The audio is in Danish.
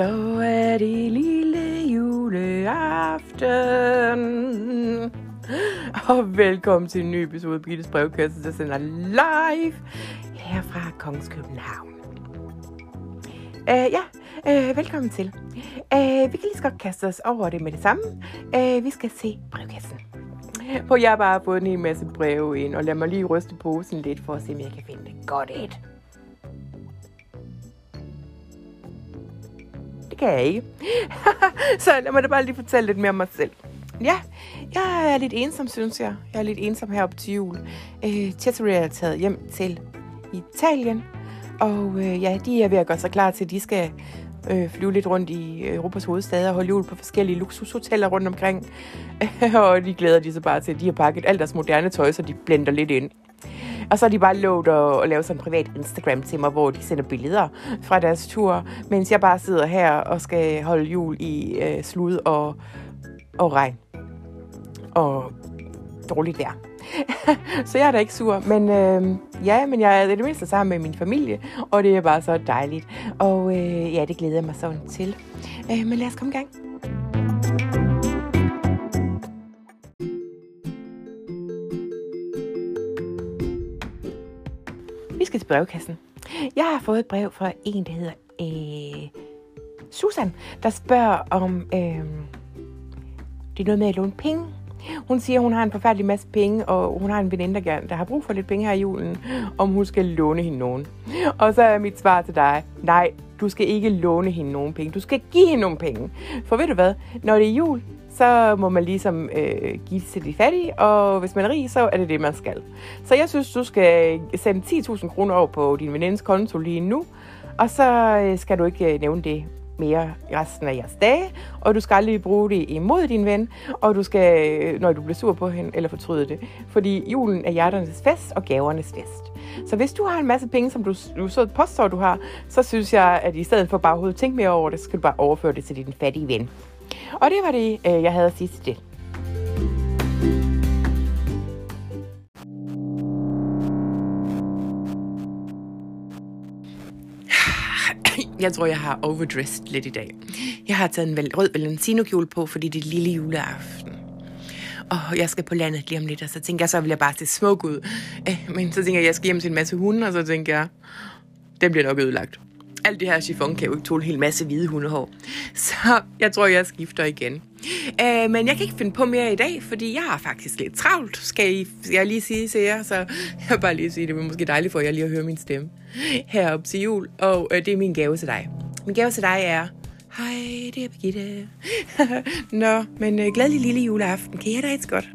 Så er det lille juleaften. Og velkommen til en ny episode af Birgittes brevkasse, der sender live her fra Kongens København. Uh, ja, uh, velkommen til. Uh, vi kan lige så godt kaste os over det med det samme. Uh, vi skal se brevkassen. For jeg har bare fået en hel masse breve ind, og lad mig lige ryste posen lidt for at se, om jeg kan finde det godt et. Det kan jeg ikke. så lad mig da bare lige fortælle lidt mere om mig selv. Ja, jeg er lidt ensom, synes jeg. Jeg er lidt ensom heroppe til jul. Øh, Cesare er taget hjem til Italien, og øh, ja, de er ved at gøre sig klar til, at de skal øh, flyve lidt rundt i Europas hovedstad og holde jul på forskellige luksushoteller rundt omkring. og de glæder de sig bare til, at de har pakket alt deres moderne tøj, så de blænder lidt ind. Og så har de bare lovet at, at lave sådan en privat Instagram til mig, hvor de sender billeder fra deres tur, mens jeg bare sidder her og skal holde jul i øh, slud og, og regn. Og dårligt vejr. så jeg er da ikke sur, men øh, ja, men jeg er det mindste sammen med min familie, og det er bare så dejligt. Og øh, ja, det glæder jeg mig sådan til. Øh, men lad os komme i gang. Skal til brevkassen. Jeg har fået et brev fra en, der hedder øh, Susan, der spørger om, øh, det er noget med at låne penge. Hun siger, at hun har en forfærdelig masse penge, og hun har en veninde, der, gerne, der har brug for lidt penge her i julen, om hun skal låne hende nogen. Og så er mit svar til dig, nej, du skal ikke låne hende nogen penge. Du skal give hende nogle penge. For ved du hvad, når det er jul, så må man ligesom øh, give til de fattige, og hvis man er rig, så er det det, man skal. Så jeg synes, du skal sende 10.000 kroner over på din venindes konto lige nu, og så øh, skal du ikke øh, nævne det mere resten af jeres dage, og du skal aldrig bruge det imod din ven, og du skal, øh, når du bliver sur på hende, eller fortryde det. Fordi julen er hjerternes fest og gavernes fest. Så hvis du har en masse penge, som du, du så påstår, du har, så synes jeg, at i stedet for bare at tænke mere over det, så skal du bare overføre det til din fattige ven. Og det var det, øh, jeg havde at sige til det. Jeg tror, jeg har overdressed lidt i dag. Jeg har taget en rød valentino på, fordi det er lille juleaften. Og jeg skal på landet lige om lidt, og så tænker jeg, så vil jeg bare se smuk ud. Øh, men så tænker jeg, jeg skal hjem til en masse hunde, og så tænker jeg, den bliver nok ødelagt alt det her chiffon kan jo ikke tåle en hel masse hvide hundehår. Så jeg tror, jeg skifter igen. Øh, men jeg kan ikke finde på mere i dag, fordi jeg har faktisk lidt travlt, skal, I, skal jeg lige sige til jer. Så jeg vil bare lige sige, det er måske dejligt for jer lige at høre min stemme heroppe til jul. Og øh, det er min gave til dig. Min gave til dig er, hej, det er Birgitte. Nå, men øh, glædelig lille juleaften. Kan I have det godt?